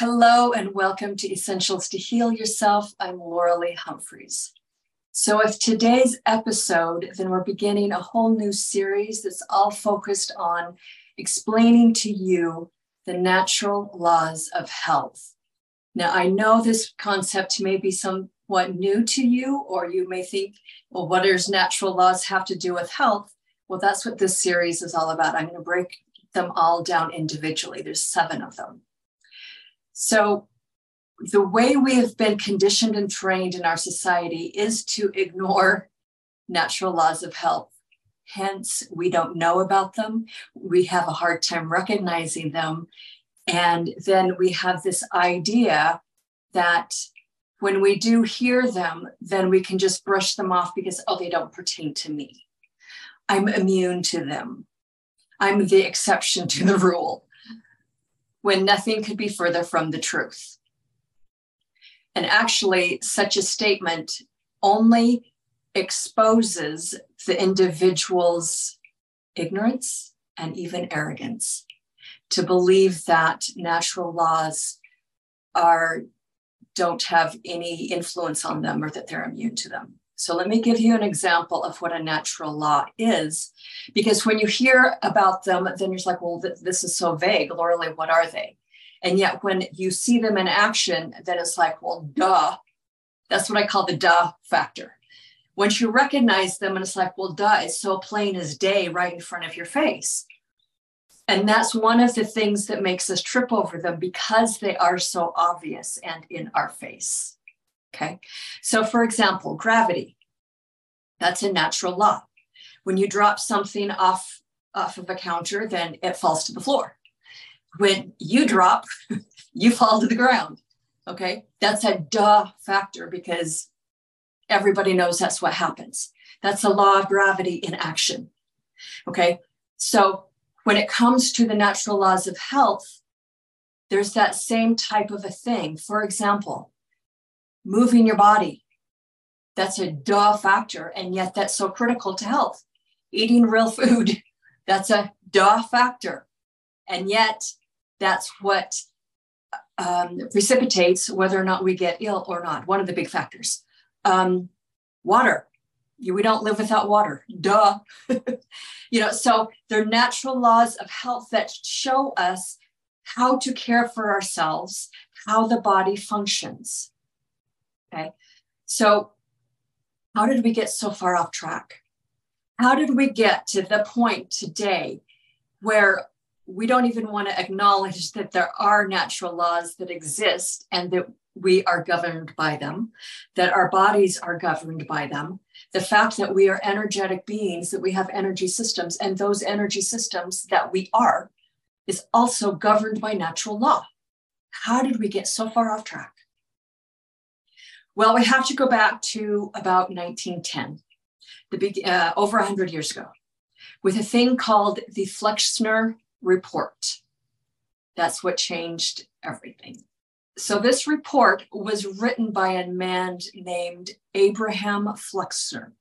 Hello and welcome to Essentials to Heal Yourself. I'm Loralee Humpherys. So, with today's episode, then we're beginning a whole new series that's all focused on explaining to you the natural laws of health. Now, I know this concept may be somewhat new to you, or you may think, well, what does natural laws have to do with health? Well, that's what this series is all about. I'm going to break them all down individually. There's seven of them. So, the way we have been conditioned and trained in our society is to ignore natural laws of health. Hence, we don't know about them. We have a hard time recognizing them. And then we have this idea that when we do hear them, then we can just brush them off because, oh, they don't pertain to me. I'm immune to them. I'm the exception to the rule when nothing could be further from the truth. And actually, such a statement only exposes the individual's ignorance and even arrogance to believe that natural laws are don't have any influence on them or that they're immune to them. So let me give you an example of what a natural law is. Because when you hear about them, then you're like, well, th- this is so vague. Loralee, what are they? And yet when you see them in action, then it's like, well, duh. That's what I call the duh factor. Once you recognize them, and it's like, well, duh, it's so plain as day right in front of your face. And that's one of the things that makes us trip over them because they are so obvious and in our face. Okay. So, for example, gravity, that's a natural law. When you drop something off, off of a counter, then it falls to the floor. When you drop, you fall to the ground. Okay. That's a duh factor because everybody knows that's what happens. That's the law of gravity in action. Okay. So, when it comes to the natural laws of health, there's that same type of a thing. For example, moving your body. That's a duh factor, and yet that's so critical to health. Eating real food, that's a duh factor. And yet that's what um, precipitates whether or not we get ill or not, one of the big factors. Um, water, we don't live without water, duh. you know, so they're natural laws of health that show us how to care for ourselves, how the body functions. Okay. So, how did we get so far off track? How did we get to the point today where we don't even want to acknowledge that there are natural laws that exist and that we are governed by them, that our bodies are governed by them, the fact that we are energetic beings, that we have energy systems, and those energy systems that we are is also governed by natural law. How did we get so far off track? Well, we have to go back to about 1910, the big, uh, over 100 years ago, with a thing called the Flexner Report. That's what changed everything. So, this report was written by a man named Abraham Flexner.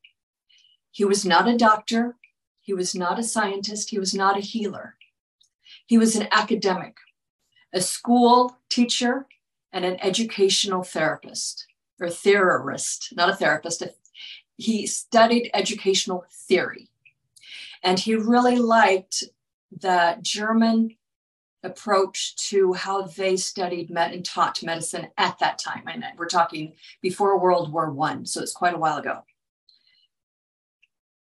He was not a doctor, he was not a scientist, he was not a healer. He was an academic, a school teacher, and an educational therapist or theorist, not a therapist. He studied educational theory. And he really liked the German approach to how they studied med- and taught medicine at that time. And we're talking before World War One, so it's quite a while ago.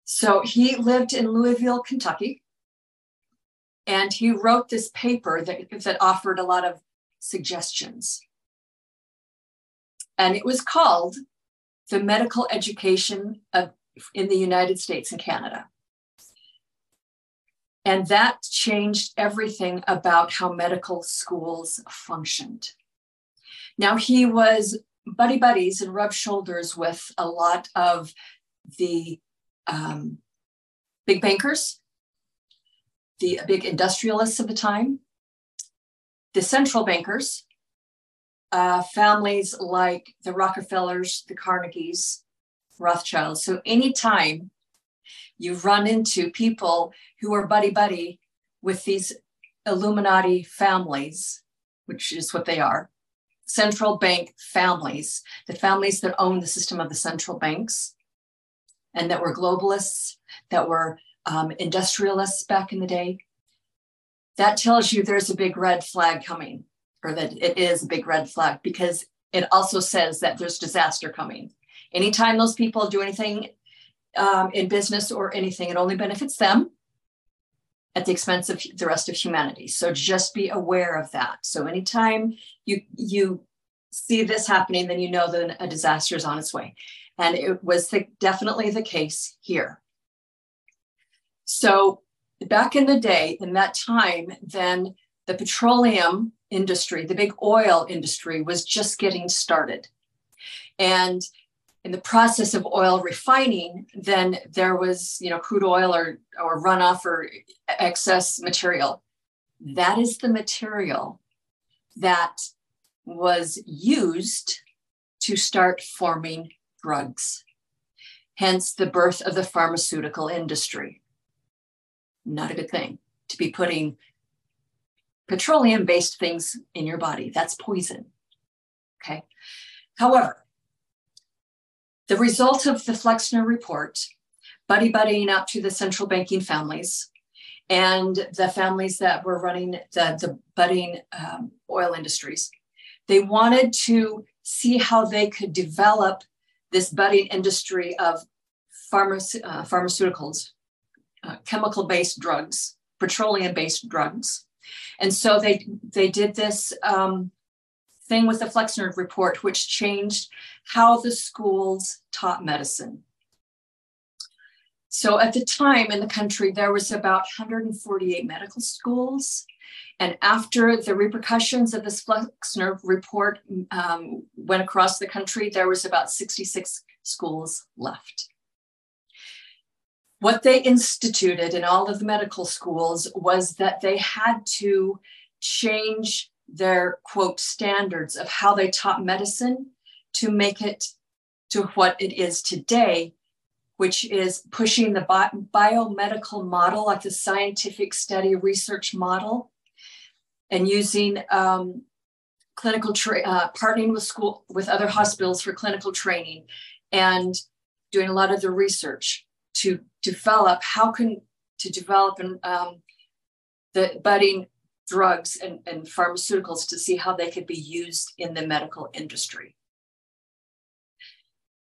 So he lived in Louisville, Kentucky, and he wrote this paper that, that offered a lot of suggestions and it was called the medical education of in the United States and Canada. And that changed everything about how medical schools functioned. Now, he was buddy buddies and rubbed shoulders with a lot of the um, big bankers, the big industrialists of the time, the central bankers, uh, families like the Rockefellers, the Carnegies, Rothschilds. So anytime you run into people who are buddy buddy with these Illuminati families, which is what they are, central bank families, the families that own the system of the central banks, and that were globalists, that were um, industrialists back in the day, that tells you there's a big red flag coming, or that it is a big red flag, because it also says that there's disaster coming. Anytime those people do anything um, in business or anything, it only benefits them at the expense of the rest of humanity. So just be aware of that. So anytime you you see this happening, then you know that a disaster is on its way. And it was the, definitely the case here. So back in the day, in that time, then the petroleum industry, the big oil industry was just getting started. And in the process of oil refining, then there was, you know, crude oil or, or runoff or excess material. That is the material that was used to start forming drugs, hence the birth of the pharmaceutical industry. Not a good thing to be putting petroleum based things in your body. That's poison. Okay. However, the result of the Flexner report, buddy buddying up to the central banking families and the families that were running the, the budding um, oil industries, they wanted to see how they could develop this budding industry of pharma- uh, pharmaceuticals, uh, chemical based drugs, petroleum based drugs. And so they, they did this um, thing with the Flexner report, which changed how the schools taught medicine. So at the time in the country, there was about 148 medical schools. And after the repercussions of this Flexner report um, went across the country, there was about 66 schools left. What they instituted in all of the medical schools was that they had to change their quote standards of how they taught medicine to make it to what it is today, which is pushing the bi- biomedical model, like the scientific study research model, and using um, clinical tra- uh, partnering with school with other hospitals for clinical training, and doing a lot of the research to develop how can to develop and um, the budding drugs and, and pharmaceuticals to see how they could be used in the medical industry.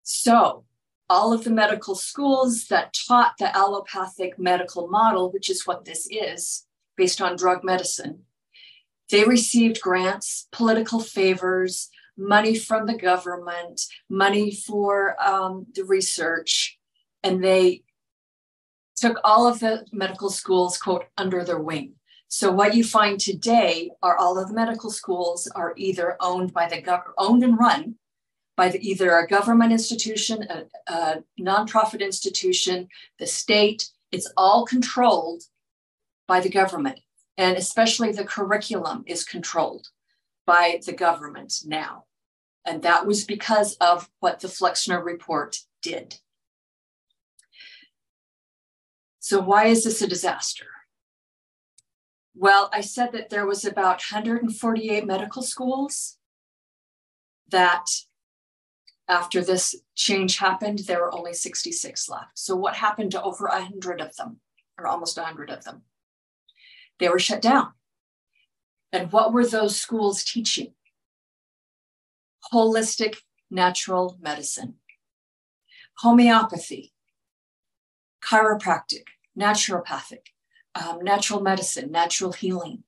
So, all of the medical schools that taught the allopathic medical model, which is what this is, based on drug medicine, they received grants, political favors, money from the government, money for um, the research, and they took all of the medical schools, quote, under their wing. So what you find today are all of the medical schools are either owned by the government, owned and run by the, either a government institution, a, a nonprofit institution, the state. It's all controlled by the government, and especially the curriculum is controlled by the government now. And that was because of what the Flexner report did. So, why is this a disaster? Well, I said that there was about 148 medical schools that after this change happened, there were only 66 left. So what happened to over 100 of them, or almost 100 of them? They were shut down. And what were those schools teaching? Holistic natural medicine, homeopathy, chiropractic, naturopathic, um, natural medicine, natural healing,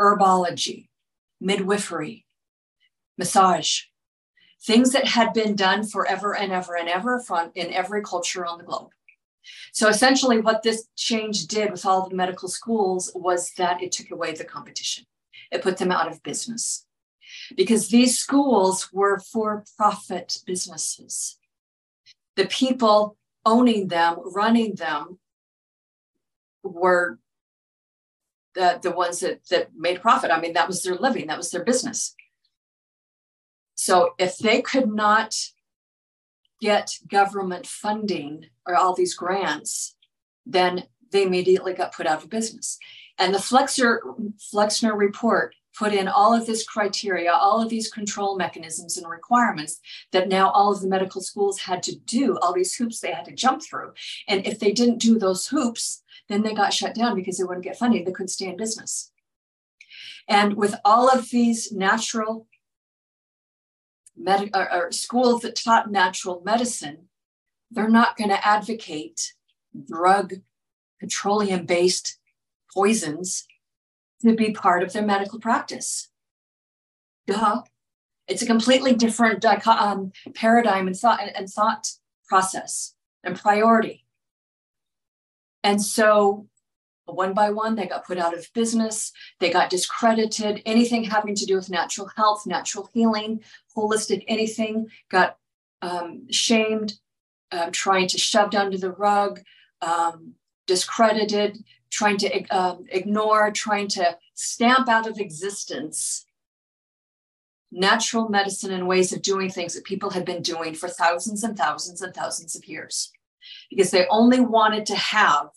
herbology, midwifery, massage, things that had been done forever and ever and ever from in every culture on the globe. So essentially, what this change did with all the medical schools was that it took away the competition. It put them out of business because these schools were for profit businesses. The people owning them, running them, were the, the ones that, that made profit. I mean, that was their living, that was their business. So if they could not get government funding or all these grants, then they immediately got put out of business. And the Flexner, Flexner report put in all of this criteria, all of these control mechanisms and requirements that now all of the medical schools had to do, all these hoops they had to jump through. And if they didn't do those hoops, then they got shut down because they wouldn't get funding. They couldn't stay in business. And with all of these natural med- or, or schools that taught natural medicine, they're not going to advocate drug, petroleum based poisons to be part of their medical practice. Duh. It's a completely different um, paradigm and thought and thought process and priority. And so one by one, they got put out of business, they got discredited. Anything having to do with natural health, natural healing, holistic anything got um, shamed, um, trying to shoved under the rug, um, discredited, trying to um, ignore, trying to stamp out of existence natural medicine and ways of doing things that people had been doing for thousands and thousands and thousands of years because they only wanted to have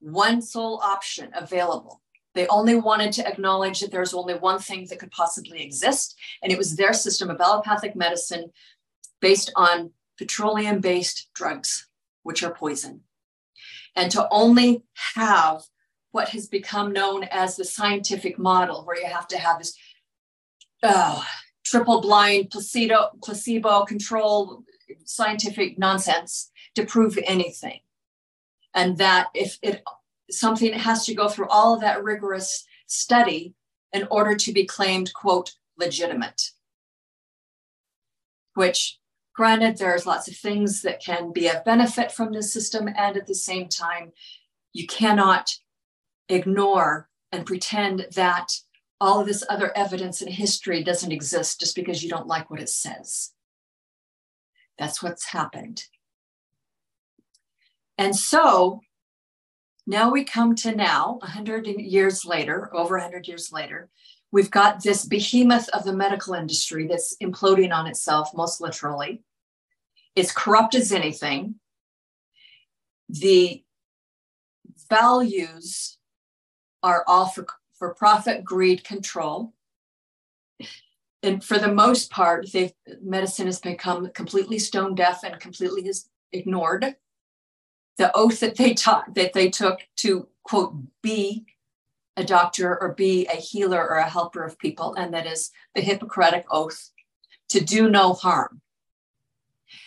one sole option available. They only wanted to acknowledge that there's only one thing that could possibly exist, and it was their system of allopathic medicine based on petroleum based drugs, which are poison. And to only have what has become known as the scientific model, where you have to have this uh, triple blind placebo, placebo control scientific nonsense to prove anything. And that if it something has to go through all of that rigorous study in order to be claimed quote legitimate. Which granted there's lots of things that can be of benefit from this system and at the same time you cannot ignore and pretend that all of this other evidence in history doesn't exist just because you don't like what it says. That's what's happened. And so now we come to now, 100 years later, over 100 years later, we've got this behemoth of the medical industry that's imploding on itself, most literally. It's corrupt as anything. The values are all for, for profit, greed, control. And for the most part, medicine has become completely stone deaf and completely ignored the oath that they taught that they took to quote be a doctor or be a healer or a helper of people and that is the hippocratic oath to do no harm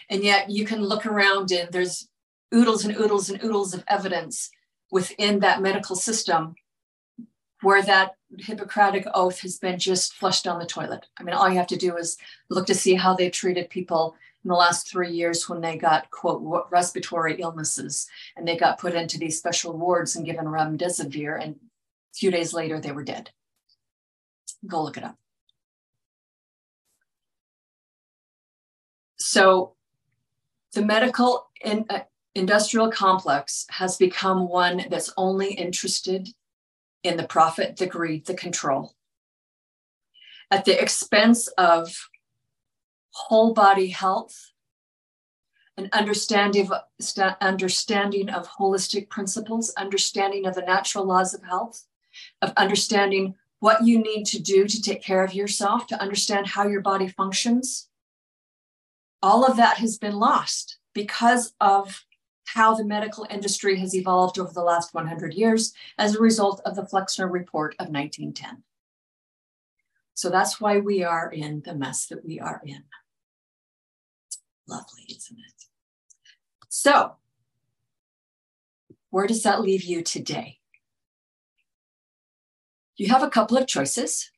and yet you can look around and there's oodles and oodles and oodles of evidence within that medical system where that hippocratic oath has been just flushed down the toilet i mean all you have to do is look to see how they've treated people in the last three years when they got, quote, respiratory illnesses and they got put into these special wards and given remdesivir. And few days later, they were dead. Go look it up. So the medical in, uh, industrial complex has become one that's only interested in the profit, the greed, the control, at the expense of whole body health, an understanding of, understanding of holistic principles, understanding of the natural laws of health, of understanding what you need to do to take care of yourself, to understand how your body functions. All of that has been lost because of how the medical industry has evolved over the last 100 years as a result of the Flexner Report of 1910. So that's why we are in the mess that we are in. Lovely, isn't it? So, where does that leave you today? You have a couple of choices.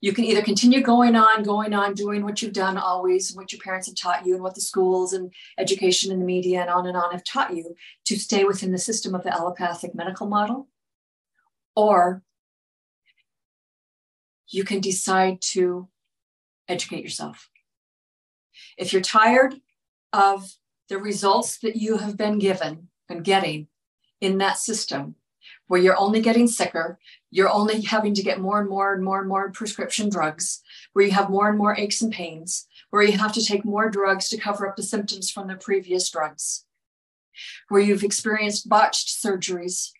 You can either continue going on, going on, doing what you've done always, what your parents have taught you, and what the schools and education and the media and on and on have taught you to stay within the system of the allopathic medical model. Or you can decide to educate yourself. If you're tired of the results that you have been given and getting in that system where you're only getting sicker, you're only having to get more and more and more and more prescription drugs, where you have more and more aches and pains, where you have to take more drugs to cover up the symptoms from the previous drugs, where you've experienced botched surgeries,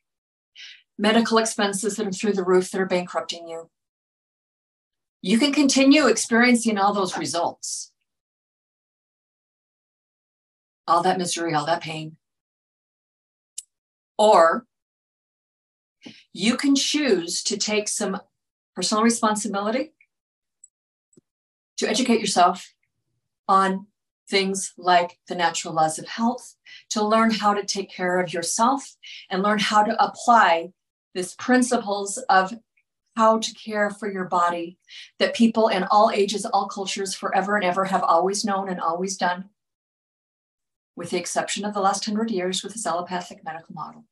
medical expenses that are through the roof that are bankrupting you, you can continue experiencing all those results, all that misery, all that pain. Or you can choose to take some personal responsibility to educate yourself on things like the natural laws of health, to learn how to take care of yourself and learn how to apply these principles of how to care for your body that people in all ages, all cultures, forever and ever have always known and always done, with the exception of the last hundred years with this allopathic medical model.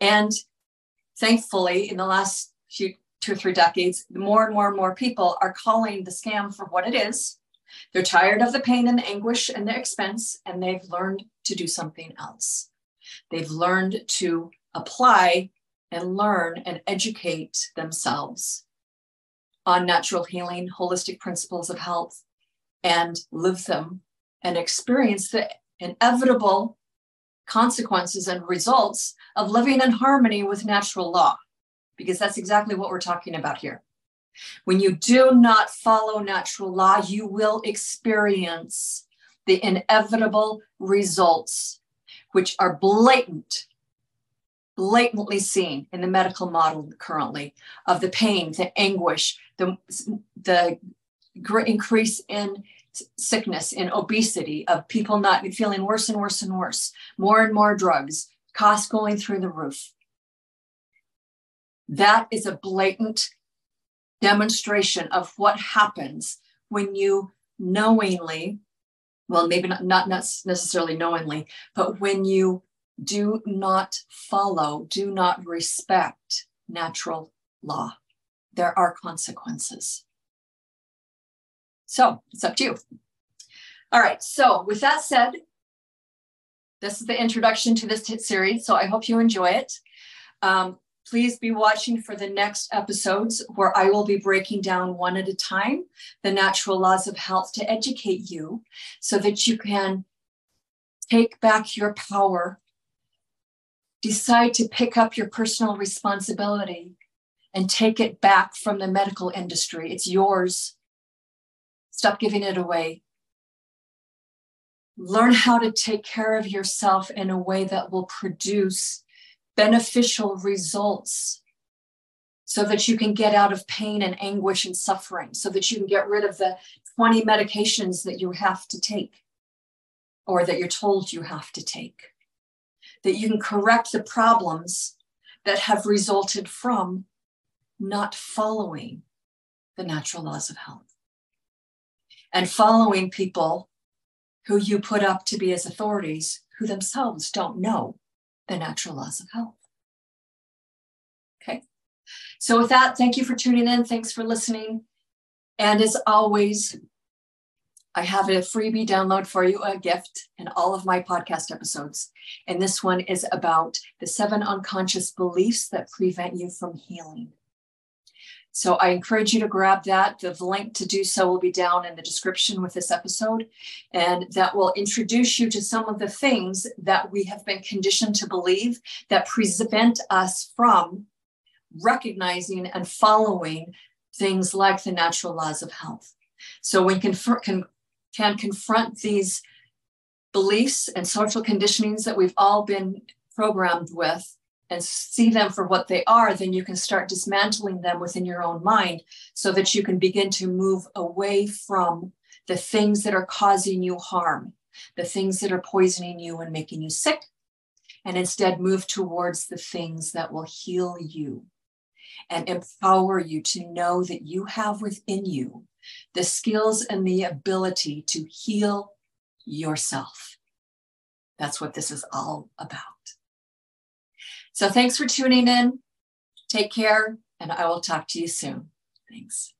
And thankfully, in the last few two or three decades, more and more and more people are calling the scam for what it is. They're tired of the pain and the anguish and the expense, and they've learned to do something else. They've learned to apply and learn and educate themselves on natural healing, holistic principles of health, and live them and experience the inevitable consequences and results of living in harmony with natural law, because that's exactly what we're talking about here. When you do not follow natural law, you will experience the inevitable results, which are blatant blatantly seen in the medical model currently of the pain, the anguish, the, the increase in sickness, in obesity, of people not feeling worse and worse and worse, more and more drugs, costs going through the roof. That is a blatant demonstration of what happens when you knowingly, well, maybe not, not necessarily knowingly, but when you do not follow, do not respect natural law. There are consequences. So it's up to you. All right. So, with that said, this is the introduction to this series. So, I hope you enjoy it. Um, please be watching for the next episodes where I will be breaking down one at a time the natural laws of health to educate you so that you can take back your power decide to pick up your personal responsibility and take it back from the medical industry. It's yours. Stop giving it away. Learn how to take care of yourself in a way that will produce beneficial results so that you can get out of pain and anguish and suffering, so that you can get rid of the 20 medications that you have to take or that you're told you have to take that you can correct the problems that have resulted from not following the natural laws of health and following people who you put up to be as authorities who themselves don't know the natural laws of health. Okay. So, with that, thank you for tuning in. Thanks for listening. And as always, I have a freebie download for you, a gift in all of my podcast episodes. And this one is about the seven unconscious beliefs that prevent you from healing. So I encourage you to grab that. The link to do so will be down in the description with this episode. And that will introduce you to some of the things that we have been conditioned to believe that prevent us from recognizing and following things like the natural laws of health. So we can, can can confront these beliefs and social conditionings that we've all been programmed with and see them for what they are, then you can start dismantling them within your own mind so that you can begin to move away from the things that are causing you harm, the things that are poisoning you and making you sick, and instead move towards the things that will heal you and empower you to know that you have within you the skills and the ability to heal yourself. That's what this is all about. So thanks for tuning in. Take care, and I will talk to you soon. Thanks.